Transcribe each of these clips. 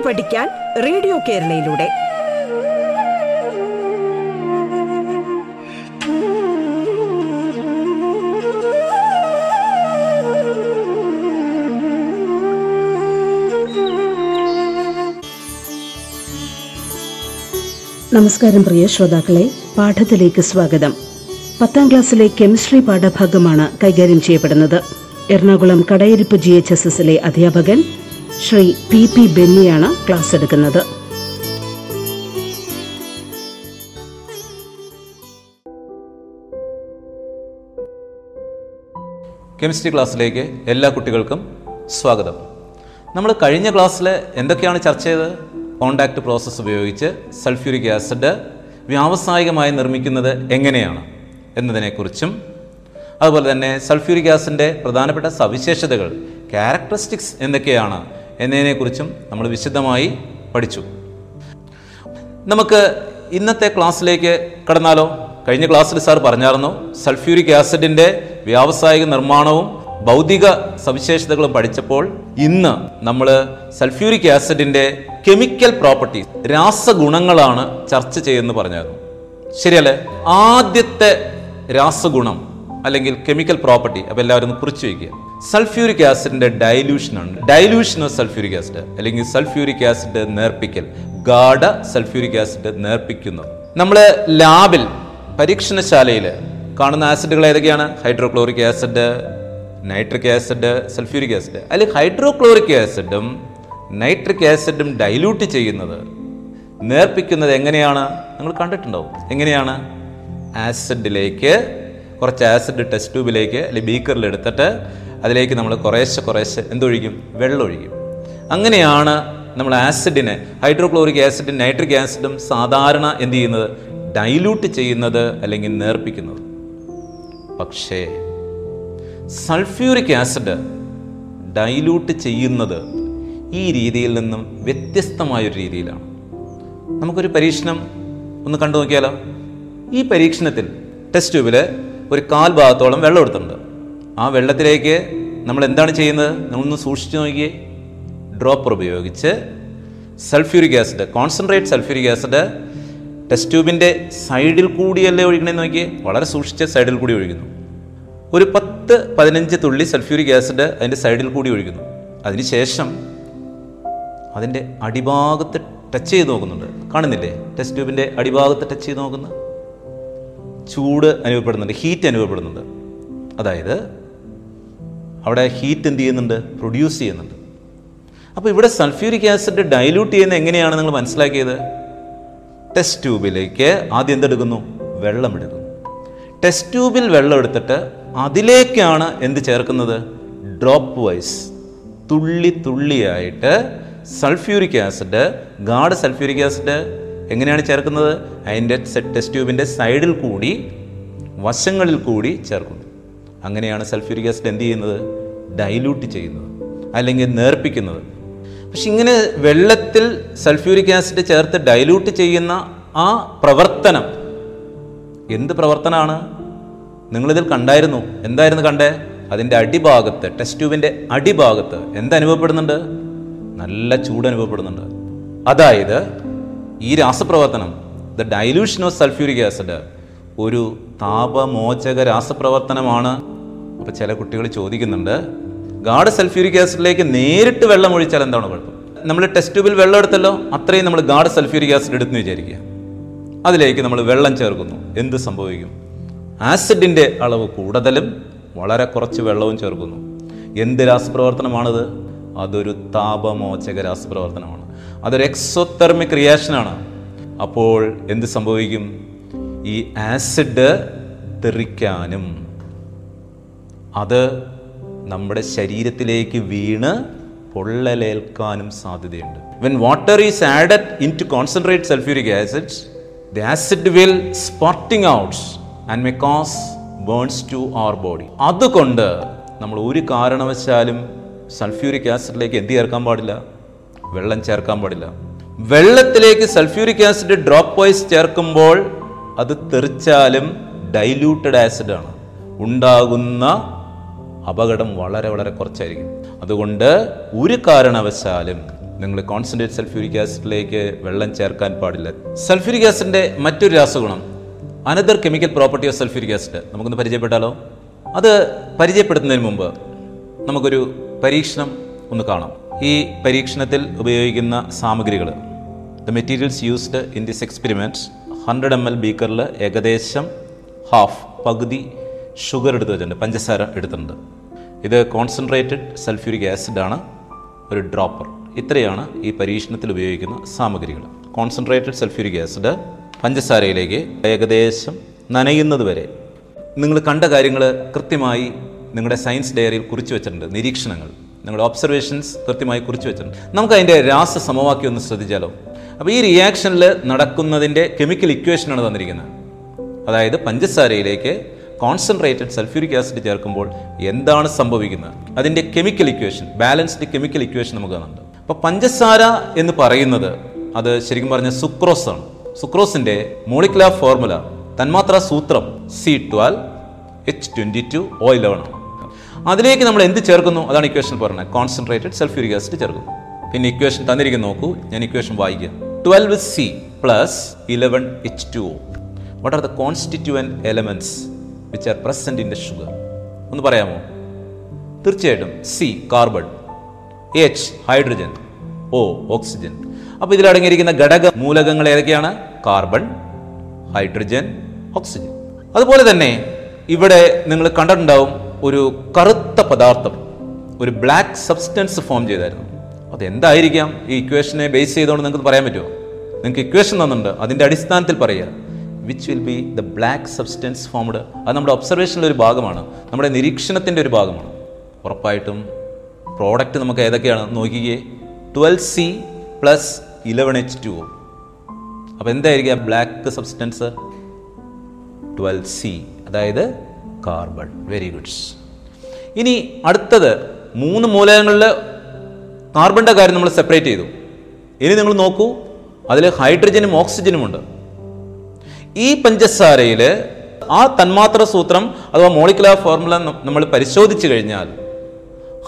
പാട്ട് പഠിക്കാൻ റേഡിയോ കേരളയിലൂടെ. നമസ്കാരം പ്രിയ ശ്രോതാക്കളെ. പാഠത്തിലേക്ക് സ്വാഗതം. പത്താം ക്ലാസ്സിലെ കെമിസ്ട്രി പാഠഭാഗമാണ് കൈകാര്യം ചെയ്യപ്പെടുന്നത്. Ernakulam Kadayiruppu G H S എസിലെ അധ്യാപകൻ ശ്രീ പി പി ബെന്നിയാണ് ക്ലാസ് എടുക്കുന്നത്. കെമിസ്ട്രി ക്ലാസ്സിലേക്ക് എല്ലാ കുട്ടികൾക്കും സ്വാഗതം. നമ്മൾ കഴിഞ്ഞ ക്ലാസ്സിൽ എന്തൊക്കെയാണ് ചർച്ച ചെയ്തത്? കോണ്ടാക്ട് പ്രോസസ്സ് ഉപയോഗിച്ച് സൾഫ്യൂരിക് ആസിഡ് വ്യാവസായികമായി നിർമ്മിക്കുന്നത് എങ്ങനെയാണ് എന്നതിനെക്കുറിച്ചും അതുപോലെ തന്നെ സൾഫ്യൂരിക് ആസിഡിന്റെ പ്രധാനപ്പെട്ട സവിശേഷതകൾ ക്യാരക്ടറിസ്റ്റിക്സ് എന്തൊക്കെയാണ് എന്നതിനെക്കുറിച്ചും നമ്മൾ വിശദമായി പഠിച്ചു. നമുക്ക് ഇന്നത്തെ ക്ലാസ്സിലേക്ക് കടന്നാലോ? കഴിഞ്ഞ ക്ലാസ്സിൽ സാർ പറഞ്ഞായിരുന്നു സൾഫ്യൂരിക് ആസിഡിന്റെ വ്യാവസായിക നിർമ്മാണവും ഭൗതിക സവിശേഷതകളും പഠിച്ചപ്പോൾ ഇന്ന് നമ്മൾ സൾഫ്യൂരിക് ആസിഡിന്റെ കെമിക്കൽ പ്രോപ്പർട്ടീസ് രാസഗുണങ്ങളാണ് ചർച്ച ചെയ്യുന്നത് പറഞ്ഞായിരുന്നു. ശരിയല്ലേ? ആദ്യത്തെ രാസഗുണം അല്ലെങ്കിൽ കെമിക്കൽ പ്രോപ്പർട്ടി അപ്പോൾ എല്ലാവരും കുറിച്ച് വയ്ക്കുക. സൾഫ്യൂരിക് ആസിഡിന്റെ ഡൈല്യൂഷൻ ഉണ്ട്. ഡൈല്യൂഷൻ ഓഫ് സൾഫ്യൂരിക് ആസിഡ് അല്ലെങ്കിൽ സൾഫ്യൂരിക് ആസിഡ് നേർപ്പിക്കൽ. ഗാഢ സൾഫ്യൂരിക് ആസിഡ് നേർപ്പിക്കുന്നു. നമ്മൾ ലാബിൽ പരീക്ഷണശാലയിൽ കാണുന്ന ആസിഡുകൾ ഏതൊക്കെയാണ്? Hydrochloric acid nitric acid sulphuric acid അതിൽ ഹൈഡ്രോക്ലോറിക് ആസിഡും നൈട്രിക് ആസിഡും ഡൈല്യൂട്ട് ചെയ്യുന്നത് നേർപ്പിക്കുന്നത് എങ്ങനെയാണ്? നിങ്ങൾ കണ്ടിട്ടുണ്ടാവും. എങ്ങനെയാണ്? ആസിഡിലേക്ക് കുറച്ച് ആസിഡ് ടെസ്റ്റ് ട്യൂബിലേക്ക് അല്ലെങ്കിൽ ബീക്കറിൽ എടുത്തിട്ട് അതിലേക്ക് നമ്മൾ കുറേശ്ശെ കുറേശ്ശെ എന്തൊഴിക്കും? വെള്ളമൊഴിക്കും. അങ്ങനെയാണ് നമ്മൾ ആസിഡിനെ ഹൈഡ്രോക്ലോറിക് ആസിഡും നൈട്രിക് ആസിഡും സാധാരണ എന്ത് ചെയ്യുന്നത്? ഡൈല്യൂട്ട് ചെയ്യുന്നത് അല്ലെങ്കിൽ നേർപ്പിക്കുന്നത്. പക്ഷേ സൾഫ്യൂരിക് ആസിഡ് ഡൈല്യൂട്ട് ചെയ്യുന്നത് ഈ രീതിയിൽ നിന്നും വ്യത്യസ്തമായൊരു രീതിയിലാണ്. നമുക്കൊരു പരീക്ഷണം ഒന്ന് കണ്ടു നോക്കിയാലോ? ഈ പരീക്ഷണത്തിൽ ടെസ്റ്റ് ട്യൂബിൽ ഒരു കാൽ ഭാഗത്തോളം വെള്ളം എടുത്തിട്ടുണ്ട്. ആ വെള്ളത്തിലേക്ക് നമ്മൾ എന്താണ് ചെയ്യുന്നത്? നമ്മളൊന്ന് സൂക്ഷിച്ചു നോക്കിയേ. ഡ്രോപ്പർ ഉപയോഗിച്ച് sulphuric acid concentrate sulphuric acid test ട്യൂബിന്റെ സൈഡിൽ കൂടിയല്ലേ ഒഴിക്കണമെന്ന് നോക്കിയേ. വളരെ സൂക്ഷിച്ച് സൈഡിൽ കൂടി ഒഴിക്കുന്നു ഒരു പത്ത് പതിനഞ്ച് തുള്ളി സൾഫ്യൂരിക് ആസിഡ് അതിന്റെ സൈഡിൽ കൂടി ഒഴിക്കുന്നു അതിനുശേഷം അതിന്റെ അടിഭാഗത്ത് ടച്ച് ചെയ്ത് നോക്കുന്നുണ്ട്. കാണുന്നില്ലേ? ടെസ്റ്റ് ട്യൂബിന്റെ അടിഭാഗത്ത് ടച്ച് ചെയ്ത് നോക്കുന്ന ചൂട് അനുഭവപ്പെടുന്നുണ്ട് ഹീറ്റ് അനുഭവപ്പെടുന്നുണ്ട്. അതായത് അവിടെ ഹീറ്റ് എന്ത് ചെയ്യുന്നുണ്ട്? പ്രൊഡ്യൂസ് ചെയ്യുന്നുണ്ട്. അപ്പോൾ ഇവിടെ സൾഫ്യൂരിക് ആസിഡ് ഡൈല്യൂട്ട് ചെയ്യുന്നത് എങ്ങനെയാണ് നിങ്ങൾ മനസ്സിലാക്കിയത്? ടെസ്റ്റ് ട്യൂബിലേക്ക് ആദ്യം എന്തെടുക്കുന്നു? വെള്ളം എടുക്കുന്നു. ടെസ്റ്റ് ട്യൂബിൽ വെള്ളം എടുത്തിട്ട് അതിലേക്കാണ് എന്ത് ചേർക്കുന്നത്? ഡ്രോപ്പ് വൈസ് തുള്ളി തുള്ളിയായിട്ട് സൾഫ്യൂരിക് ആസിഡ് ഗാഡ് സൾഫ്യൂരിക് ആസിഡ് എങ്ങനെയാണ് ചേർക്കുന്നത്? അതിന്റെ ടെസ്റ്റ് ട്യൂബിന്റെ സൈഡിൽ കൂടി വശങ്ങളിൽ കൂടി ചേർക്കുന്നു. അങ്ങനെയാണ് സൾഫ്യൂരിക് ആസിഡ് എന്ത് ചെയ്യുന്നത്? ഡൈലൂട്ട് ചെയ്യുന്നത്. അല്ലെങ്കിൽ നേർപ്പിക്കുന്നത്. പക്ഷെ ഇങ്ങനെ വെള്ളത്തിൽ സൾഫ്യൂരിക് ആസിഡ് ചേർത്ത് ഡൈലൂട്ട് ചെയ്യുന്ന ആ പ്രവർത്തനം എന്ത് പ്രവർത്തനമാണ് നിങ്ങളിതിൽ കണ്ടായിരുന്നു. എന്തായിരുന്നു കണ്ടേ? അതിന്റെ അടിഭാഗത്ത് ടെസ്റ്റ് ട്യൂബിന്റെ അടിഭാഗത്ത് എന്തനുഭവപ്പെടുന്നുണ്ട് നല്ല ചൂട് അനുഭവപ്പെടുന്നുണ്ട്. അതായത് ഈ രാസപ്രവർത്തനം the dilution of sulphuric acid ഒരു താപമോചക രാസപ്രവർത്തനമാണ് അപ്പോൾ ചില കുട്ടികൾ ചോദിക്കുന്നുണ്ട് ഗാഡ് സൾഫ്യൂരിക് ആസിഡിലേക്ക് നേരിട്ട് വെള്ളം ഒഴിച്ചാൽ എന്താണ് കുഴപ്പം? നമ്മൾ ടെസ്റ്റ് ട്യൂബിൽ വെള്ളം എടുത്തല്ലോ അത്രയും നമ്മൾ ഗാഡ് സൾഫ്യൂരിക് ആസിഡ് എടുത്തെന്ന് വിചാരിക്കുക. അതിലേക്ക് നമ്മൾ വെള്ളം ചേർക്കുന്നു. എന്ത് സംഭവിക്കും? ആസിഡിന്റെ അളവ് കൂടുതലും വളരെ കുറച്ച് വെള്ളവും ചേർക്കുന്നു. എന്ത് രാസപ്രവർത്തനമാണത്? അതൊരു താപമോചക രാസപ്രവർത്തനമാണ് അതൊരു എക്സോതെർമിക് റിയാക്ഷനാണ് അപ്പോൾ എന്ത് സംഭവിക്കും? ഈ ആസിഡ് തെറിക്കാനും അത് നമ്മുടെ ശരീരത്തിലേക്ക് വീണ് പൊള്ളലേൽക്കാനും സാധ്യതയുണ്ട്. When water is added into concentrate sulphuric acids the acid will spotting outs and may cause burns to our body അതുകൊണ്ട് നമ്മൾ ഒരു കാരണവശാലും സൾഫ്യൂരിക് ആസിഡിലേക്ക് എന്ത് ചേർക്കാൻ പാടില്ല? വെള്ളം ചേർക്കാൻ പാടില്ല. വെള്ളത്തിലേക്ക് സൾഫ്യൂരിക് ആസിഡ് ഡ്രോപ്പ് വൈസ് ചേർക്കുമ്പോൾ അത് തെറിച്ചാലും ഡൈല്യൂട്ടഡ് ആണ്. ഉണ്ടാകുന്ന അപകടം വളരെ വളരെ കുറച്ചായിരിക്കും. അതുകൊണ്ട് ഒരു കാരണവശാലും നിങ്ങൾ കോൺസെൻട്രേറ്റ് സൾഫ്യൂരിക് ആസിഡിലേക്ക് വെള്ളം ചേർക്കാൻ പാടില്ല. സൾഫ്യൂരിക് ആസിഡിന്റെ മറ്റൊരു രാസഗുണം another chemical property of sulphuric acid നമുക്കൊന്ന് പരിചയപ്പെട്ടാലോ? അത് പരിചയപ്പെടുത്തുന്നതിന് മുമ്പ് നമുക്കൊരു പരീക്ഷണം ഒന്ന് കാണാം. ഈ പരീക്ഷണത്തിൽ ഉപയോഗിക്കുന്ന സാമഗ്രികൾ the materials used in this experiment hundred M L ബീക്കറിൽ ഏകദേശം ഹാഫ് പകുതി ഷുഗർ എടുത്ത് വെച്ചിട്ടുണ്ട്. പഞ്ചസാര എടുത്തിട്ടുണ്ട്. ഇത് കോൺസെൻട്രേറ്റഡ് സൾഫ്യൂരിക് ആസിഡാണ് ഒരു ഡ്രോപ്പർ ഇത്രയാണ് ഈ പരീക്ഷണത്തിൽ ഉപയോഗിക്കുന്ന സാമഗ്രികൾ. കോൺസെൻട്രേറ്റഡ് സൾഫ്യൂരിക് ആസിഡ് പഞ്ചസാരയിലേക്ക് ഏകദേശം നനയുന്നത് വരെ. നിങ്ങൾ കണ്ട കാര്യങ്ങൾ കൃത്യമായി നിങ്ങളുടെ സയൻസ് ഡയറിയിൽ കുറിച്ച് വെച്ചിട്ടുണ്ട്. നിരീക്ഷണങ്ങൾ. നിങ്ങളുടെ ഒബ്സർവേഷൻസ് കൃത്യമായി കുറിച്ച് വെച്ചിട്ടുണ്ട്. നമുക്ക് അതിന്റെ രാസ സമവാക്യം ഒന്ന് ശ്രദ്ധിച്ചാലോ? അപ്പോൾ ഈ റിയാക്ഷനിൽ നടക്കുന്നതിന്റെ കെമിക്കൽ ഇക്വേഷനാണ് തന്നിരിക്കുന്നത്. അതായത് പഞ്ചസാരയിലേക്ക് കോൺസെൻട്രേറ്റഡ് സൾഫ്യൂരിക് ആസിഡ് ചേർക്കുമ്പോൾ എന്താണ് സംഭവിക്കുന്നത്? അതിന്റെ chemical equation balanced chemical equation നമുക്ക് കാണുന്നുണ്ട് അപ്പോൾ പഞ്ചസാര എന്ന് പറയുന്നത് അത് ശരിക്കും പറഞ്ഞാൽ സുക്രോസ് ആണ്. സുക്രോസിന്റെ മോളിക്കുലാർ ഫോർമുല തന്മാത്ര സൂത്രം C twelve H twenty two O eleven അതിലേക്ക് നമ്മൾ എന്ത് ചേർക്കുന്നു? അതാണ് ഇക്വേഷൻ പറയുന്നത് കോൺസെൻട്രേറ്റഡ് സൾഫ്യൂരിക് ആസിഡ് ചേർക്കുന്നു. പിന്നെ ഇക്വേഷൻ തന്നിരിക്കുന്നു നോക്കൂ. ഞാൻ ഇക്വേഷൻ വായിക്കാം. Twelve C plus eleven H two O. What are the constituent elements which are present in the sugar ഒന്ന് പറയാമോ? തീർച്ചയായിട്ടും C carbon H hydrogen O oxygen അപ്പോൾ ഇതിലടങ്ങിയിരിക്കുന്ന ഘടക മൂലകങ്ങൾ ഏതൊക്കെയാണ്? കാർബൺ ഹൈഡ്രജൻ ഓക്സിജൻ അതുപോലെ തന്നെ ഇവിടെ നിങ്ങൾ കണ്ടിട്ടുണ്ടാവും ഒരു കറുത്ത പദാർത്ഥം ഒരു ബ്ലാക്ക് സബ്സ്റ്റൻസ് ഫോം ചെയ്തായിരുന്നു. അതെന്തായിരിക്കാം? ഈ ഇക്വേഷനെ ബേസ് ചെയ്തുകൊണ്ട് നിങ്ങൾക്ക് പറയാൻ പറ്റുമോ? നിങ്ങൾക്ക് ഇക്വേഷൻ തന്നിട്ടുണ്ട്. അതിന്റെ അടിസ്ഥാനത്തിൽ പറയുക. Which will be the black substance formed അത് നമ്മുടെ ഒബ്സർവേഷനിലെ ഒരു ഭാഗമാണ്. നമ്മുടെ നിരീക്ഷണത്തിന്റെ ഒരു ഭാഗമാണ്. ഉറപ്പായിട്ടും പ്രോഡക്റ്റ് നമുക്ക് ഏതൊക്കെയാണ്? നോക്കിക്കേ. Twelve C plus eleven H two O അപ്പോൾ എന്തായിരിക്കും? ആ ബ്ലാക്ക് സബ്സ്റ്റൻസ് ട്വൽവ് സി അതായത് കാർബൺ വെരി ഗുഡ്സ് ഇനി അടുത്തത് മൂന്ന് മൂലകങ്ങളിൽ കാർബണിന്റെ കാര്യം നമ്മൾ സെപ്പറേറ്റ് ചെയ്തു. ഇനി നിങ്ങൾ നോക്കൂ അതിൽ ഹൈഡ്രജനും ഓക്സിജനും ഉണ്ട്. ഈ പഞ്ചസാരയിൽ ആ തന്മാത്ര സൂത്രം അഥവാ മോളിക്കുലർ ഫോർമുല നമ്മൾ പരിശോധിച്ചു കഴിഞ്ഞാൽ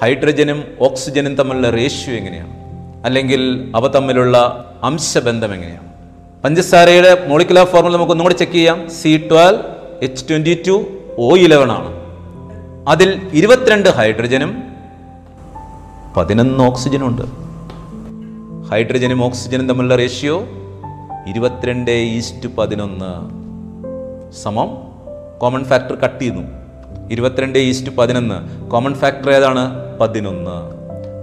ഹൈഡ്രജനും ഓക്സിജനും തമ്മിലുള്ള റേഷ്യോ എങ്ങനെയാണ്? അല്ലെങ്കിൽ അവ തമ്മിലുള്ള അംശബന്ധം എങ്ങനെയാണ്? പഞ്ചസാരയുടെ മോളിക്കുലർ ഫോർമുല നമുക്ക് ഒന്നുകൂടെ ചെക്ക് ചെയ്യാം. C twelve H twenty two O eleven ആണ്. അതിൽ ഇരുപത്തിരണ്ട് ഹൈഡ്രജനും പതിനൊന്ന് ഓക്സിജനുണ്ട്. ഹൈഡ്രജനും ഓക്സിജനും തമ്മിലുള്ള റേഷ്യോ ഇരുപത്തിരണ്ട് ഈസ്റ്റ് പതിനൊന്ന് സമം കോമൺ ഫാക്ടർ കട്ട് ചെയ്യുന്നു. ഇരുപത്തിരണ്ട് ഈസ്റ്റ് പതിനൊന്ന് കോമൺ ഫാക്ടർ ഏതാണ്? പതിനൊന്ന്.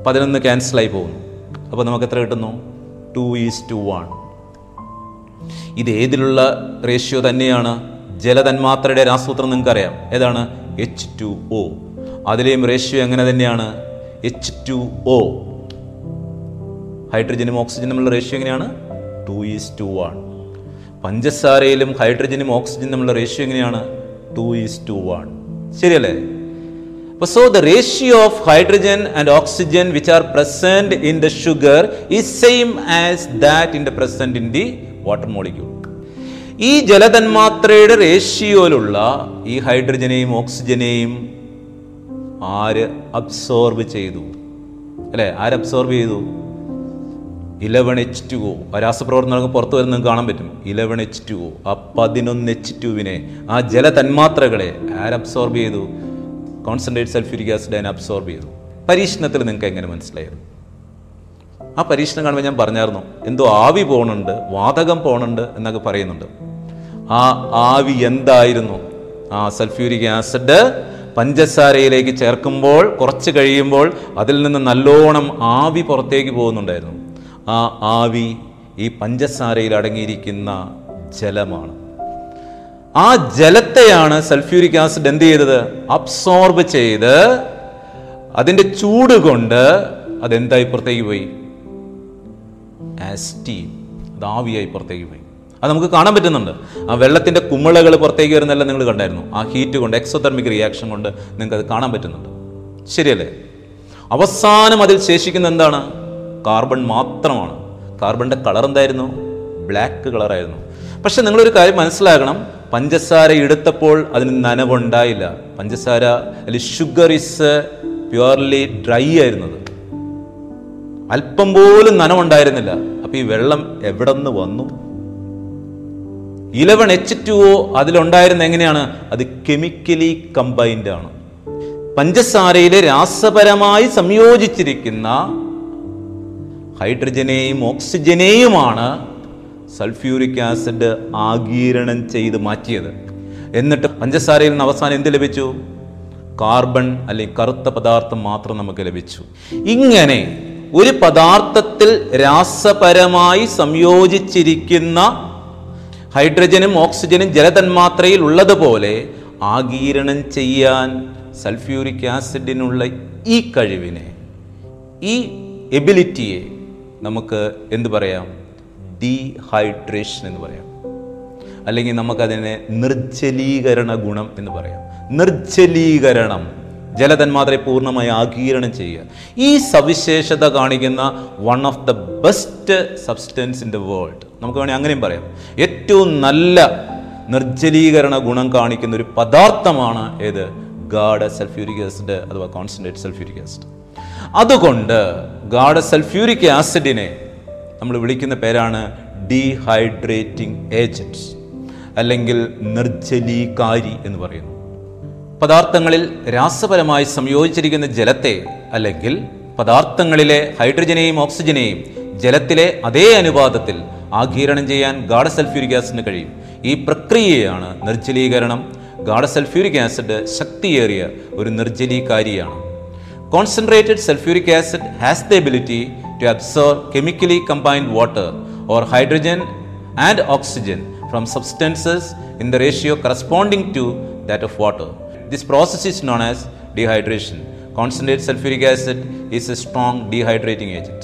പതിനൊന്ന് ക്യാൻസലായി പോകുന്നു. അപ്പോൾ നമുക്ക് എത്ര കിട്ടുന്നു? Two is to one. ഇത് ഏതിലുള്ള റേഷ്യോ തന്നെയാണ്? ജലതന്മാത്രയുടെ രാസസൂത്രം നിങ്ങൾക്കറിയാം. ഏതാണ്? എച്ച് ടു ഒ അതിലെയും റേഷ്യോ എങ്ങനെ തന്നെയാണ്? എച്ച് ടു ഒ ഹൈഡ്രജനും ഓക്സിജനും തമ്മിലുള്ള റേഷ്യോ എങ്ങനെയാണ്? ടു ഈസ് ടു വൺ പഞ്ചസാരയിലും ഹൈഡ്രജനും ഓക്സിജനും തമ്മിലുള്ള റേഷ്യോ എങ്ങനെയാണ്? ടു ഈസ് ടു വൺ ശരിയല്ലേ? അപ്പോൾ so the ratio of hydrogen and oxygen which are present in the sugar is same as that in the present in the water molecule ഈ ജലതന്മാത്രയുടെ റേഷ്യോയിലുള്ള ഈ ഹൈഡ്രജനെയും ഓക്സിജനെയും ആര് അബ്സോർബ് ചെയ്തു? അല്ലേ? ആര് അബ്സോർബ് ചെയ്തു? ഇലവൺ എച്ച് ടു ഒ രാസപ്രവർത്തനം പുറത്തു വരുന്ന കാണാൻ പറ്റും. ഇലവൻ എച്ച് ടു ഒ ആ പതിനൊന്ന് എച്ച് ടുവിനെ ആ ജലതന്മാത്രകളെ ആര് അബ്സോർബ് ചെയ്തു? കോൺസെൻട്രേറ്റ് സൾഫ്യൂരിക് ആസിഡ് അതിനെ അബ്സോർബ് ചെയ്തു. പരീക്ഷണത്തിൽ നിങ്ങൾക്ക് എങ്ങനെ മനസ്സിലായത്? ആ പരീക്ഷണം കാണുമ്പോൾ ഞാൻ പറഞ്ഞായിരുന്നു എന്തോ ആവി പോകണുണ്ട് വാതകം പോകണുണ്ട് എന്നൊക്കെ പറയുന്നുണ്ട്. ആ ആവി എന്തായിരുന്നു? ആ സൾഫ്യൂരിക് ആസിഡ് പഞ്ചസാരയിലേക്ക് ചേർക്കുമ്പോൾ കുറച്ച് കഴിയുമ്പോൾ അതിൽ നിന്ന് നല്ലോണം ആവി പുറത്തേക്ക് പോകുന്നുണ്ടായിരുന്നു. ആ ആവി ഈ പഞ്ചസാരയിൽ അടങ്ങിയിരിക്കുന്ന ജലമാണ്. ആ ജലത്തെയാണ് സൾഫ്യൂരിക് ആസിഡ് എന്ത് ചെയ്തത്? അബ്സോർബ് ചെയ്ത് അതിന്റെ ചൂട് കൊണ്ട് അതെന്തായി പുറത്തേക്ക് പോയി? ആസ്റ്റീം അത് ആവിയായി പുറത്തേക്ക് പോയി. അത് നമുക്ക് കാണാൻ പറ്റുന്നുണ്ട്. ആ വെള്ളത്തിന്റെ കുമിളകൾ പുറത്തേക്ക് വരുന്നതെല്ലാം നിങ്ങൾ കണ്ടായിരുന്നു. ആ ഹീറ്റ് കൊണ്ട് എക്സോതെർമിക് റിയാക്ഷൻ കൊണ്ട് നിങ്ങൾക്ക് അത് കാണാൻ പറ്റുന്നുണ്ട്. ശരിയല്ലേ? അവസാനം അതിൽ ശേഷിക്കുന്ന എന്താണ്? കാർബൺ മാത്രമാണ്. കാർബണിന്റെ കളർ എന്തായിരുന്നു? ബ്ലാക്ക് കളറായിരുന്നു പക്ഷെ നിങ്ങളൊരു കാര്യം മനസ്സിലാക്കണം പഞ്ചസാര എടുത്തപ്പോൾ അതിന് നനവുണ്ടായില്ല. പഞ്ചസാര അല്ലെങ്കിൽ ഷുഗർ ഇസ് പ്യുവർലി ഡ്രൈ ആയിരുന്നത്. അല്പം പോലും നനവുണ്ടായിരുന്നില്ല. അപ്പോൾ ഈ വെള്ളം എവിടെ നിന്ന് വന്നു? ഇലവൺ എച്ച് ടു ഒ അതിലുണ്ടായിരുന്ന എങ്ങനെയാണ്? അത് കെമിക്കലി കമ്പൈൻഡ് ആണ്. പഞ്ചസാരയിലെ രാസപരമായി സംയോജിച്ചിരിക്കുന്ന ഹൈഡ്രജനെയും ഓക്സിജനെയുമാണ് സൾഫ്യൂരിക് ആസിഡ് ആഗീരണം ചെയ്ത് മാറ്റിയത്. എന്നിട്ട് പഞ്ചസാരയിൽ നിന്ന് അവസാനം എന്ത് ലഭിച്ചു? കാർബൺ അല്ലെങ്കിൽ കറുത്ത പദാർത്ഥം മാത്രം നമുക്ക് ലഭിച്ചു. ഇങ്ങനെ ഒരു പദാർത്ഥത്തിൽ രാസപരമായി സംയോജിച്ചിരിക്കുന്ന ഹൈഡ്രജനും ഓക്സിജനും ജലതന്മാത്രയിൽ ഉള്ളതുപോലെ ആഗീരണം ചെയ്യാൻ സൾഫ്യൂരിക് ആസിഡിനുള്ള ഈ കഴിവിനെ ഈ എബിലിറ്റിയെ നമുക്ക് എന്ത് പറയാം? ഡീഹൈഡ്രേഷൻ എന്ന് പറയാം. അല്ലെങ്കിൽ നമുക്കതിനെ നിർജലീകരണ ഗുണം എന്ന് പറയാം. നിർജലീകരണം ജലതന്മാത്രയെ പൂർണമായി ആഗീരണം ചെയ്യുക. ഈ സവിശേഷത കാണിക്കുന്ന one of the best substance in the world നമുക്ക് വേണമെങ്കിൽ അങ്ങനെയും പറയാം. ഏറ്റവും നല്ല നിർജലീകരണ ഗുണം കാണിക്കുന്ന ഒരു പദാർത്ഥമാണ് ഏത്? ഗാഡ് സൾഫ്യൂരിക് ആസിഡ് അഥവാ കോൺസെൻട്രേറ്റ് സൾഫ്യൂരിക് ആസിഡ്. അതുകൊണ്ട് ഗാഡ് സൾഫ്യൂരിക് ആസിഡിനെ നമ്മൾ വിളിക്കുന്ന പേരാണ് ഡീഹൈഡ്രേറ്റിംഗ് ഏജന്റ്സ് അല്ലെങ്കിൽ നിർജലീകാരി എന്ന് പറയുന്നു. പദാർത്ഥങ്ങളിൽ രാസപരമായി സംയോജിച്ചിരിക്കുന്ന ജലത്തെ അല്ലെങ്കിൽ പദാർത്ഥങ്ങളിലെ ഹൈഡ്രജനെയും ഓക്സിജനെയും ജലത്തിലെ അതേ അനുപാതത്തിൽ ആഗീരണം ചെയ്യാൻ ഗാഢ സൾഫ്യൂരിക് ആസിഡിന് കഴിയും ഈ പ്രക്രിയയാണ് നിർജലീകരണം ഗാഢ സൾഫ്യൂരിക് ആസിഡ് ശക്തിയേറിയ ഒരു നിർജലീകാരിയാണ് Concentrated sulfuric acid has the ability to absorb chemically combined water or hydrogen and oxygen from substances in the ratio corresponding to that of water. This process is known as dehydration. Concentrated sulfuric acid is a strong dehydrating agent.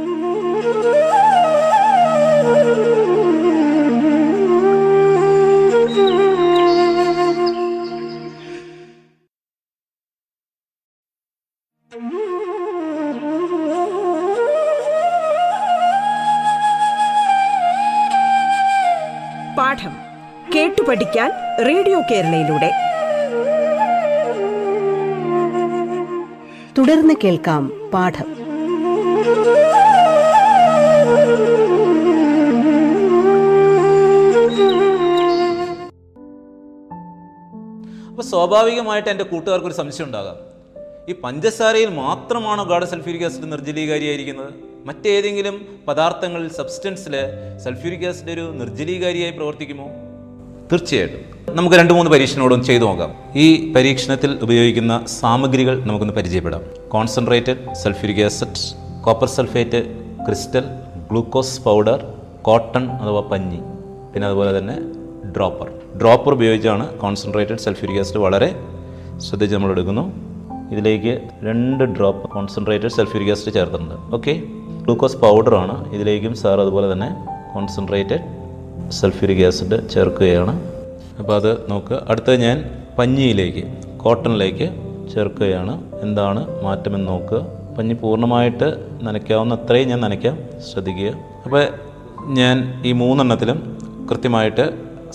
കേരളയിലൂടെ. തുടർന്ന് കേൾക്കാം പാഠം. അപ്പോൾ സ്വാഭാവികമായിട്ട് എന്റെ കൂട്ടുകാർക്ക് ഒരു സംശയം ഉണ്ടാകാം. ഈ പഞ്ചസാരയിൽ മാത്രമാണോ ഗാഢ സൾഫ്യൂരിക് ആസിഡ് നിർജലീകാരിയായിരിക്കുന്നത്? മറ്റേതെങ്കിലും പദാർത്ഥങ്ങളിൽ സബ്സ്റ്റൻസിലെ സൾഫ്യൂരിക് ആസിഡ് ഒരു നിർജലീകാരിയായി പ്രവർത്തിക്കുമോ? തീർച്ചയായിട്ടും. നമുക്ക് രണ്ട് മൂന്ന് പരീക്ഷണോടും ചെയ്തു നോക്കാം. ഈ പരീക്ഷണത്തിൽ ഉപയോഗിക്കുന്ന സാമഗ്രികൾ നമുക്കൊന്ന് പരിചയപ്പെടാം. Concentrated sulphuric acid copper sulphate crystal glucose powder cotton അഥവാ പഞ്ഞി. പിന്നെ അതുപോലെ തന്നെ ഡ്രോപ്പർ ഡ്രോപ്പർ ഉപയോഗിച്ചാണ് കോൺസെൻട്രേറ്റഡ് സൾഫ്യൂരിക് ആസിഡ് വളരെ ശ്രദ്ധിച്ച് നമ്മൾ എടുക്കുന്നു. ഇതിലേക്ക് രണ്ട് ഡ്രോപ്പ് കോൺസെൻട്രേറ്റഡ് സൾഫ്യൂരിക് ആസിഡ് ചേർത്തിട്ടുണ്ട്. ഓക്കെ ഗ്ലൂക്കോസ് പൗഡറാണ് ഇതിലേക്കും സാർ അതുപോലെ തന്നെ കോൺസെൻട്രേറ്റഡ് സൾഫ്യൂരിക് ആസിഡ് ചേർക്കുകയാണ്. അപ്പോൾ അത് നോക്കുക അടുത്തത് ഞാൻ പഞ്ഞിയിലേക്ക് കോട്ടണിലേക്ക് ചേർക്കുകയാണ്. എന്താണ് മാറ്റമെന്ന് നോക്കുക പഞ്ഞി പൂർണമായിട്ട് നനയ്ക്കാവുന്ന അത്രയും ഞാൻ നനയ്ക്കാൻ ശ്രദ്ധിക്കുക. അപ്പോൾ ഞാൻ ഈ മൂന്നെണ്ണത്തിലും കൃത്യമായിട്ട്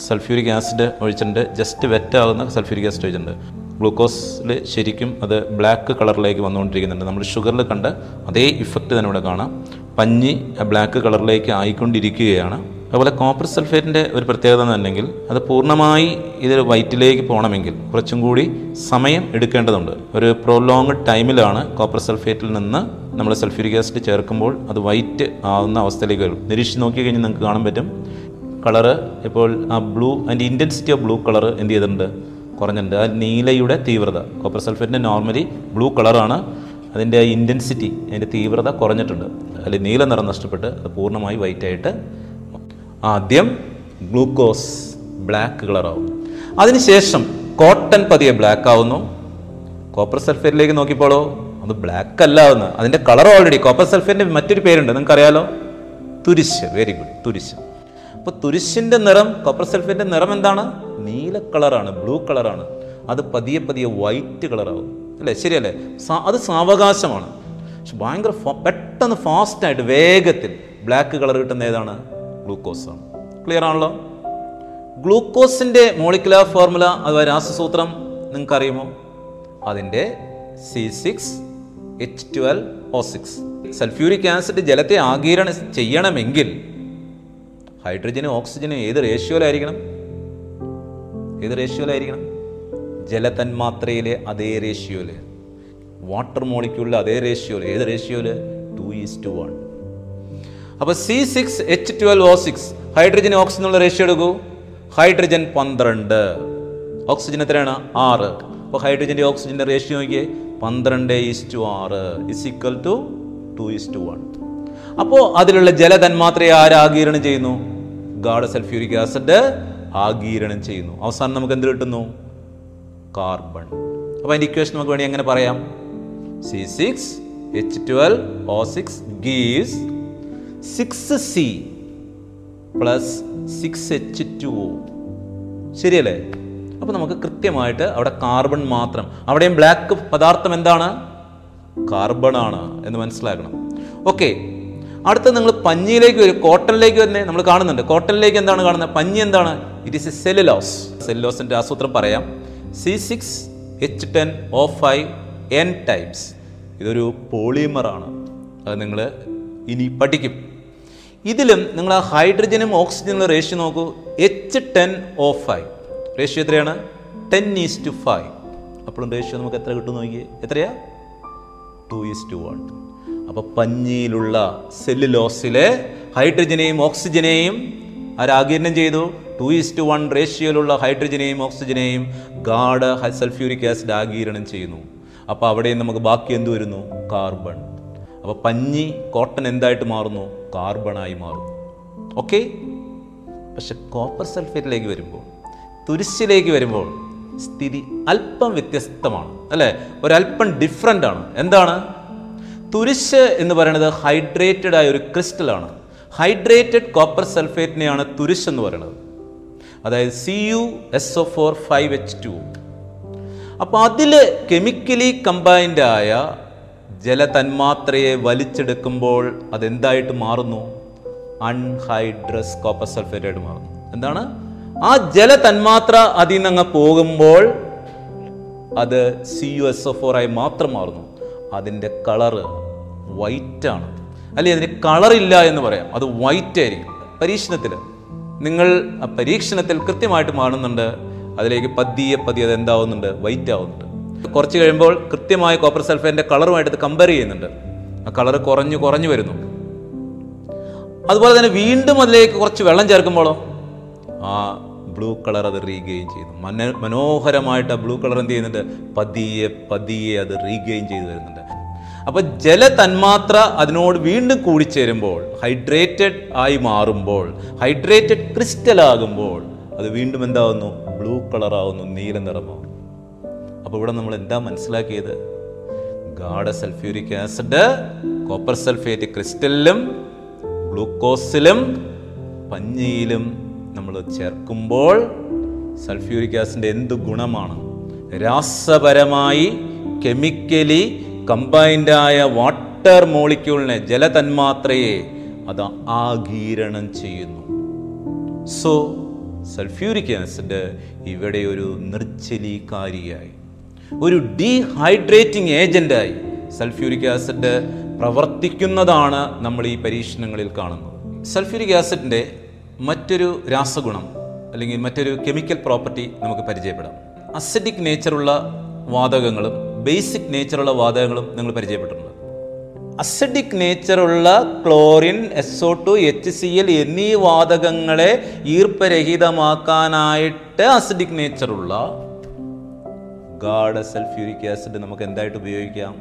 സൾഫ്യൂരിക് ആസിഡ് ഒഴിച്ചിട്ടുണ്ട്. ജസ്റ്റ് വെറ്റാകുന്ന സൾഫ്യൂരിക് ആസിഡ് ഒഴിച്ചിട്ടുണ്ട്. ഗ്ലൂക്കോസിൽ ശരിക്കും അത് ബ്ലാക്ക് കളറിലേക്ക് വന്നുകൊണ്ടിരിക്കുന്നുണ്ട്. നമ്മൾ ഷുഗറിൽ കണ്ട അതേ ഇഫക്റ്റ് തന്നെ ഇവിടെ കാണാം. പഞ്ഞി ബ്ലാക്ക് കളറിലേക്ക് ആയിക്കൊണ്ടിരിക്കുകയാണ്. അതുപോലെ കോപ്പർ സൾഫേറ്റിന്റെ ഒരു പ്രത്യേകത എന്നുണ്ടെങ്കിൽ അത് പൂർണമായി ഇത് വൈറ്റിലേക്ക് പോകണമെങ്കിൽ കുറച്ചും കൂടി സമയം എടുക്കേണ്ടതുണ്ട്. ഒരു പ്രോലോങ് ടൈമിലാണ് കോപ്പർ സൾഫേറ്റിൽ നിന്ന് നമ്മൾ സൾഫ്യൂരിക് ആസിഡ് ചേർക്കുമ്പോൾ അത് വൈറ്റ് ആവുന്ന അവസ്ഥയിലേക്ക് വരും. നിരീക്ഷിച്ച് നോക്കി കഴിഞ്ഞാൽ നിങ്ങൾക്ക് കാണാൻ പറ്റും. കളറ് ഇപ്പോൾ ആ ബ്ലൂ അതിന്റെ ഇന്റൻസിറ്റി ഓഫ് ബ്ലൂ കളർ എന്ത് ചെയ്തിട്ടുണ്ട്? കുറഞ്ഞിട്ടുണ്ട്. ആ നീലയുടെ തീവ്രത. കോപ്പർ സൾഫേറ്റിന്റെ നോർമലി ബ്ലൂ കളറാണ്. അതിന്റെ ഇന്റൻസിറ്റി അതിന്റെ തീവ്രത കുറഞ്ഞിട്ടുണ്ട്. അല്ലെങ്കിൽ നീല നിറം നഷ്ടപ്പെട്ട് അത് പൂർണമായി വൈറ്റ് ആയിട്ട് ആദ്യം ഗ്ലൂക്കോസ് ബ്ലാക്ക് കളറാവും. അതിനുശേഷം കോട്ടൺ പതിയെ ബ്ലാക്ക് ആവുന്നു. കോപ്പർ സൾഫേറ്റിലേക്ക് നോക്കിപ്പോളോ അത് ബ്ലാക്ക് അല്ലാവുന്ന അതിന്റെ കളർ ഓൾറെഡി കോപ്പർ സൾഫേറ്റിന്റെ മറ്റൊരു പേരുണ്ട്. നിങ്ങൾക്ക് അറിയാലോ തുരിശ്. Very good തുരിശ്. അപ്പോൾ തുരിശിന്റെ നിറം കോപ്പർ സൾഫേറ്റിന്റെ നിറം എന്താണ്? നീല കളറാണ്. ബ്ലൂ കളറാണ്. അത് പതിയെ പതിയെ വൈറ്റ് കളറാവും. അല്ലേ? ശരിയല്ലേ? അത് സാവകാശമാണ്. പക്ഷെ ഭയങ്കര പെട്ടെന്ന് ഫാസ്റ്റായിട്ട് വേഗത്തിൽ ബ്ലാക്ക് കളർ കിട്ടുന്ന ഏതാണ്? ഗ്ലൂക്കോസാണ് ക്ലിയർ ആണല്ലോ? ഗ്ലൂക്കോസിന്റെ മോളിക്കുലർ ഫോർമുല അഥവാ രാസസൂത്രം നിങ്ങൾക്ക് അറിയുമോ അതിന്റെ C six H twelve O six sulphuric acid ജലത്തെ ആഗീരണം ചെയ്യണമെങ്കിൽ ഹൈഡ്രജനും ഓക്സിജനും ഏത് റേഷ്യോയിലായിരിക്കണം ഏത് റേഷ്യോയിലായിരിക്കണം ജലതന്മാത്രയിലെ അതേ റേഷ്യോയിൽ വാട്ടർ മോളിക്യൂളിലെ അതേ റേഷ്യോയിൽ ഏത് റേഷ്യോയിൽ ടു ഈസ് ടു വൺ അപ്പോൾ C six H twelve O six hydrogen oxygen ഉള്ള റേഷ്യോ എടുക്കൂ. ഹൈഡ്രജൻ പന്ത്രണ്ട്. ഓക്സിജൻ എത്രയാണ്? ആറ്. അപ്പോൾ ഹൈഡ്രജന്റെ ഓക്സിജന്റെ റേഷ്യോ നോക്കിയേ. പന്ത്രണ്ട് ഈസ് ടു ആറ് is equal to two is to one അപ്പോൾ അതിലുള്ള ജലതന്മാത്രയെ ആരാഗീരണം ചെയ്യുന്നു? ഗാഡ് സൾഫ്യൂരിക് ആസിഡ് ആഗീരണം ചെയ്യുന്നു. അവസാനം നമുക്ക് എന്ത് കിട്ടുന്നു? കാർബൺ അപ്പോൾ അതിന്റെ ഇക്വേഷൻ നമുക്ക് വേണമെങ്കിൽ എങ്ങനെ പറയാം? C six H twelve O six gives six C plus six H two ശരിയല്ലേ? അപ്പോൾ നമുക്ക് കൃത്യമായിട്ട് അവിടെ കാർബൺ മാത്രം. അവിടെയും ബ്ലാക്ക് പദാർത്ഥം എന്താണ്? കാർബൺ ആണ് എന്ന് മനസ്സിലാക്കണം. ഓക്കെ. അടുത്ത നിങ്ങൾ പഞ്ഞിയിലേക്ക് വരും. കോട്ടണിലേക്ക് വരുന്നേ നമ്മൾ കാണുന്നുണ്ട്. കോട്ടണിലേക്ക് എന്താണ് കാണുന്നത്? പഞ്ഞി എന്താണ്? ഇറ്റ് ഈസ് എ സെല്ലുലോസ് സെല്ലുലോസിന്റെ ആസൂത്രം പറയാം. C six H ten O five N types. ഇതൊരു പോളിമറാണ്. അത് നിങ്ങൾ ഇനി പഠിക്കും. ഇതിലും നിങ്ങൾ ആ ഹൈഡ്രജനും ഓക്സിജനും റേഷ്യോ നോക്കൂ. H ten O five ratio എത്രയാണ്? ടെൻ ഈസ് ടു ഫൈവ് അപ്പോഴും റേഷ്യോ നമുക്ക് എത്ര കിട്ടും നോക്കിയേ? എത്രയാ? ടു ഈസ് ടു വൺ അപ്പോൾ പഞ്ഞിയിലുള്ള സെല്ലുലോസിലെ ഹൈഡ്രജനെയും ഓക്സിജനെയും ആരാഗീരണം ചെയ്തു? ടു ഈസ് ടു വൺ റേഷ്യോയിലുള്ള ഹൈഡ്രജനെയും ഓക്സിജനെയും ഗാഡ് സൾഫ്യൂരിക് ആസിഡ് ആഗീരണം ചെയ്യുന്നു. അപ്പോൾ അവിടെ നമുക്ക് ബാക്കി എന്ത് വരുന്നു? കാർബൺ അപ്പോൾ പഞ്ഞി കോട്ടൺ എന്തായിട്ട് മാറുന്നു? കാർബണായി മാറുന്നു ഓക്കെ? പക്ഷെ കോപ്പർ സൾഫേറ്റിലേക്ക് വരുമ്പോൾ തുരിശിലേക്ക് വരുമ്പോൾ സ്ഥിതി അല്പം വ്യത്യസ്തമാണ്. അല്ലേ? ഒരല്പം ഡിഫറെന്റ് ആണ്. എന്താണ്? തുരിശ് എന്ന് പറയുന്നത് ഹൈഡ്രേറ്റഡ് ആയ ഒരു ക്രിസ്റ്റലാണ് ഹൈഡ്രേറ്റഡ് കോപ്പർ സൾഫേറ്റിനെയാണ് തുരിശ് എന്ന് പറയുന്നത്. അതായത് C U S O four five H two അപ്പോൾ അതിൽ കെമിക്കലി കമ്പൈൻഡ് ആയ ജലതന്മാത്രയെ വലിച്ചെടുക്കുമ്പോൾ അതെന്തായിട്ട് മാറുന്നു? അൺഹൈഡ്രസ് കോപ്പർ സൾഫേറ്റായിട്ട് മാറുന്നു. എന്താണ്? ആ ജലതന്മാത്ര അതിൽ നിന്ന് അങ്ങ് പോകുമ്പോൾ അത് C U S O four ആയി മാത്രം മാറുന്നു. അതിന്റെ കളറ് വൈറ്റ് ആണ് അല്ലെ അതിന് കളറില്ല എന്ന് പറയാം. അത് വൈറ്റ് ആയിരിക്കും പരീക്ഷണത്തിൽ നിങ്ങൾ പരീക്ഷണത്തിൽ കൃത്യമായിട്ട് മാറുന്നുണ്ട്. അതിലേക്ക് പതിയെ പതിയെ അത് എന്താവുന്നുണ്ട് വൈറ്റ് ആവുന്നുണ്ട് കുറച്ച് കഴിയുമ്പോൾ കൃത്യമായ കോപ്പർ സൾഫേറ്റിന്റെ കളറുമായിട്ട് കമ്പയർ ചെയ്യുന്നുണ്ട്. ആ കളർ കുറഞ്ഞു കുറഞ്ഞു വരുന്നു. അതുപോലെ തന്നെ വീണ്ടും അതിലേക്ക് കുറച്ച് വെള്ളം ചേർക്കുമ്പോഴോ? ആ ബ്ലൂ കളർ അത് റീഗെയിൻ ചെയ്യുന്നു. മന മനോഹരമായിട്ട് ആ ബ്ലൂ കളർ എന്ത് ചെയ്യുന്നുണ്ട്? പതിയെ പതിയെ അത് റീഗെയിൻ ചെയ്തു വരുന്നുണ്ട് അപ്പൊ ജലതന്മാത്ര അതിനോട് വീണ്ടും കൂടിച്ചേരുമ്പോൾ ഹൈഡ്രേറ്റഡ് ആയി മാറുമ്പോൾ ഹൈഡ്രേറ്റഡ് ക്രിസ്റ്റലാകുമ്പോൾ അത് വീണ്ടും എന്താവുന്നു? ബ്ലൂ കളർ ആവുന്നു നീല നിറമാവുന്നു. അപ്പോൾ ഇവിടെ നമ്മൾ എന്താ മനസ്സിലാക്കിയത്? ഗാഢ സൾഫ്യൂരിക് ആസിഡ് കോപ്പർ സൾഫേറ്റ് ക്രിസ്റ്റലിലും ഗ്ലൂക്കോസിലും പഞ്ഞിയിലും നമ്മൾ ചേർക്കുമ്പോൾ സൾഫ്യൂരിക് ആസിഡിന്റെ എന്ത് ഗുണമാണ്? രാസപരമായി കെമിക്കലി കമ്പൈൻഡായ വാട്ടർ മോളിക്യൂളിനെ ജലതന്മാത്രയെ അത് ആഗീരണം ചെയ്യുന്നു. സോ സൾഫ്യൂരിക് ആസിഡ് ഇവിടെ ഒരു നിർജലീകാരിയായി. ഒരു ഡീഹൈഡ്രേറ്റിംഗ് ഏജന്റായി സൾഫ്യൂരിക് ആസിഡ് പ്രവർത്തിക്കുന്നതാണ് നമ്മൾ ഈ പരീക്ഷണങ്ങളിൽ കാണുന്നത്. സൾഫ്യൂരിക് ആസിഡിന്റെ മറ്റൊരു രാസഗുണം അല്ലെങ്കിൽ മറ്റൊരു കെമിക്കൽ പ്രോപ്പർട്ടി നമുക്ക് പരിചയപ്പെടാം. അസിഡിക് നേച്ചറുള്ള വാതകങ്ങളും ബേസിക് നേച്ചറുള്ള വാതകങ്ങളും നിങ്ങൾ പരിചയപ്പെട്ടിട്ടുണ്ട്. Acidic നേച്ചറുള്ള chlorine S O two H C L എന്നീ വാതകങ്ങളെ ഈർപ്പരഹിതമാക്കാനായിട്ട് അസിഡിക് നേച്ചറുള്ള ഗാഢ സൾഫ്യൂരിക് ആസിഡ് നമുക്ക് എന്തായിട്ട് ഉപയോഗിക്കാം?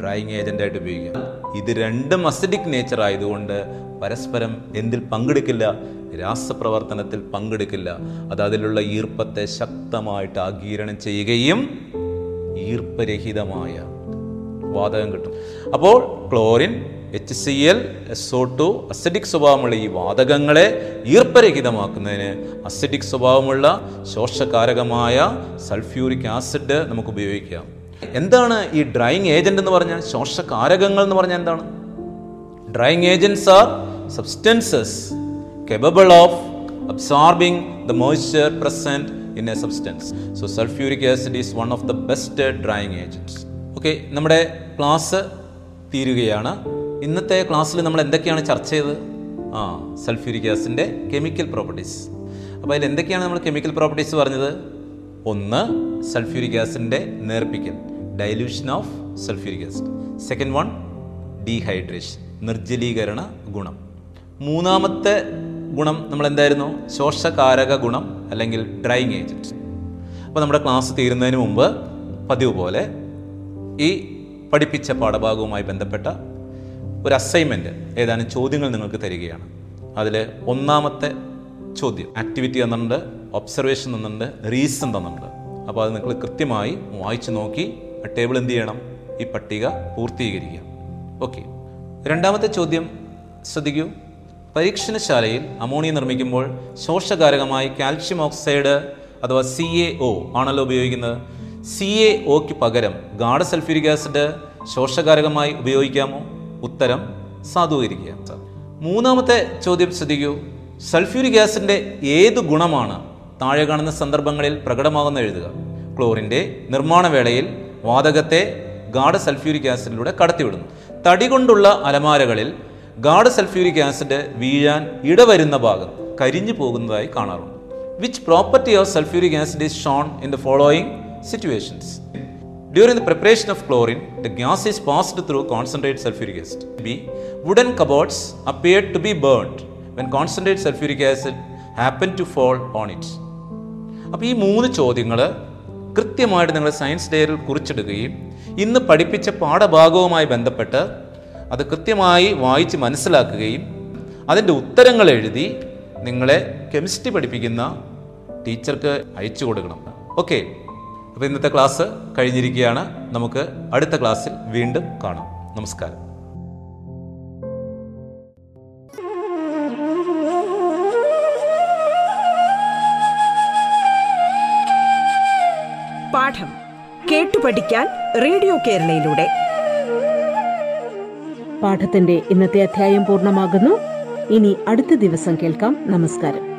ഡ്രൈയിങ് ഏജന്റായിട്ട് ഉപയോഗിക്കാം. ഇത് രണ്ടും അസിഡിക് നേച്ചർ ആയതുകൊണ്ട് പരസ്പരം എന്തിൽ പങ്കെടുക്കില്ല? രാസപ്രവർത്തനത്തിൽ പങ്കെടുക്കില്ല. അത് അതിലുള്ള ഈർപ്പത്തെ ശക്തമായിട്ട് ആഗീരണം ചെയ്യുകയും ഈർപ്പരഹിതമായ വാതകം കിട്ടും. അപ്പോൾ chlorine H C L S O two acidic സ്വഭാവമുള്ള ഈ വാതകങ്ങളെ ഈർപ്പരഹിതമാക്കുന്നതിന് അസിഡിക് സ്വഭാവമുള്ള ശോഷകാരകമായ സൾഫ്യൂരിക് ആസിഡ് നമുക്ക് ഉപയോഗിക്കാം എന്താണ് ഈ ഡ്രൈയിങ് ഏജന്റ് എന്ന് പറഞ്ഞാൽ ശോഷകാരകങ്ങൾ എന്ന് പറഞ്ഞാൽ എന്താണ് drying agents are substances capable of absorbing the moisture present in a substance. So sulfuric acid is one of the best drying agents. Okay നമ്മുടെ ക്ലാസ് തീരുകയാണ് ഇന്നത്തെ ക്ലാസ്സിൽ നമ്മൾ എന്തൊക്കെയാണ് ചർച്ച ചെയ്തത്? ആ സൾഫ്യൂരിക് ആസിഡിന്റെ കെമിക്കൽ പ്രോപ്പർട്ടീസ് അപ്പോൾ അതിൽ എന്തൊക്കെയാണ് നമ്മൾ കെമിക്കൽ പ്രോപ്പർട്ടീസ് പറഞ്ഞത്? ഒന്ന് സൾഫ്യൂരിക് ആസിഡിന്റെ നേർപ്പിക്കൽ dilution of sulphuric acid. Second one dehydration നിർജലീകരണ ഗുണം. മൂന്നാമത്തെ ഗുണം നമ്മൾ എന്തായിരുന്നു? ശോഷകാരക ഗുണം അല്ലെങ്കിൽ ഡ്രൈങ് ഏജന്റ് അപ്പോൾ നമ്മുടെ ക്ലാസ് തീരുന്നതിന് മുമ്പ് പതിവ് പോലെ ഈ പഠിപ്പിച്ച പാഠഭാഗവുമായി ബന്ധപ്പെട്ട ഒരു അസൈൻമെന്റ് ഏതാനും ചോദ്യങ്ങൾ നിങ്ങൾക്ക് തരികയാണ്. അതിൽ ഒന്നാമത്തെ ചോദ്യം ആക്ടിവിറ്റി തന്നിട്ടുണ്ട് ഒബ്സർവേഷൻ തന്നിട്ടുണ്ട് റീസൺ തന്നിട്ടുണ്ട്. അപ്പോൾ അത് നിങ്ങൾ കൃത്യമായി വായിച്ചു നോക്കി ആ ടേബിൾ എന്ത് ചെയ്യണം? ഈ പട്ടിക പൂർത്തീകരിക്കുക. ഓക്കെ രണ്ടാമത്തെ ചോദ്യം ശ്രദ്ധിക്കൂ. പരീക്ഷണശാലയിൽ അമോണിയ നിർമ്മിക്കുമ്പോൾ ശോഷകാരകമായി കാൽഷ്യം ഓക്സൈഡ് അഥവാ സി എ ഒ ആണല്ലോ ഉപയോഗിക്കുന്നത്. സി എ ഒക്ക് പകരം ഗാഢ സൾഫ്യൂരിക് ആസിഡ് ശോഷകാരകമായി ഉപയോഗിക്കാമോ? ഉത്തരം സാധൂകരിക്കുക മൂന്നാമത്തെ ചോദ്യം ശ്രദ്ധിക്കൂ. സൾഫ്യൂരിക് ആസിഡിന്റെ ഏത് ഗുണമാണ് താഴെ കാണുന്ന സന്ദർഭങ്ങളിൽ പ്രകടമാകുന്ന എഴുതുക. ക്ലോറിന്റെ നിർമ്മാണ വേളയിൽ വാതകത്തെ ഗാഢ സൾഫ്യൂരിക് ആസിഡിലൂടെ കടത്തിവിടുന്നു. തടി കൊണ്ടുള്ള അലമാരകളിൽ ഗാഢ സൾഫ്യൂരിക് ആസിഡ് വീഴാൻ ഇടവരുന്ന ഭാഗം കരിഞ്ഞു പോകുന്നതായി കാണാറുണ്ട്. Which property of sulphuric is shown in the following situations During the preparation of chlorine, the gas is passed through concentrated sulfuric acid. B. Wooden cupboards appeared to be burnt when concentrated sulfuric acid happened to fall on it. അപ്പോൾ ഈ മൂന്ന് ചോദ്യങ്ങൾ കൃത്യമായിട്ട് നിങ്ങൾ science ഡേയിൽ കുറിച്ചെടുക്കുകയും ഇന്ന് പഠിപ്പിച്ച പാഠഭാഗവുമായി ബന്ധപ്പെട്ട് അത് കൃത്യമായി വായിച്ച് മനസ്സിലാക്കുകയും അതിന്റെ ഉത്തരങ്ങൾ എഴുതി നിങ്ങളെ കെമിസ്ട്രി പഠിപ്പിക്കുന്ന ടീച്ചർക്ക് അയച്ചു കൊടുക്കണം ഓക്കെ അപ്പോൾ ഇന്നത്തെ ക്ലാസ് കഴിഞ്ഞിരിക്കുകയാണ്. നമുക്ക് അടുത്ത ക്ലാസ്സിൽ വീണ്ടും കാണാം. നമസ്കാരം. പാഠം കേട്ടു പഠിക്കാൻ റേഡിയോ കേരളയിലൂടെ. പാഠത്തിന്റെ ഇന്നത്തെ അധ്യായം പൂർണമാകുന്നു. ഇനി അടുത്ത ദിവസം കേൾക്കാം. നമസ്കാരം.